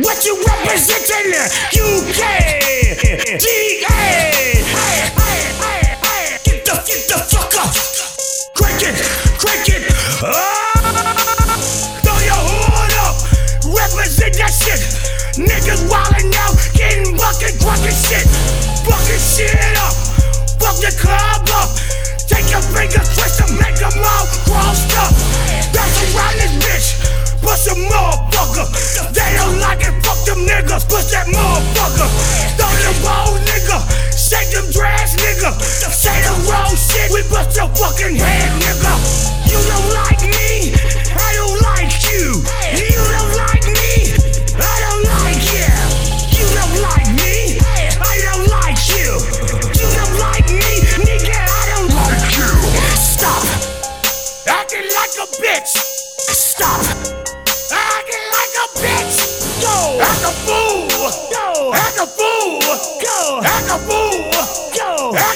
What you representing? UK, GA? Hey hey hey hey! Get the get the fuck up. Crank it, crank it. Oh. Throw your horn up. Represent that shit. Niggas wild. Motherfucker. Throw nigga. Shake them dress nigga. Say the wrong shit. We bust your fucking head nigga. You don't like me. I don't like you. You don't like me. I don't like you. You don't like me. I don't like you. You don't like me Nigga. I don't like you. Stop. Acting like a bitch. Stop. Acting like a bitch. Go. Act a fool. Go Act a fool. Go. Act a fool. Go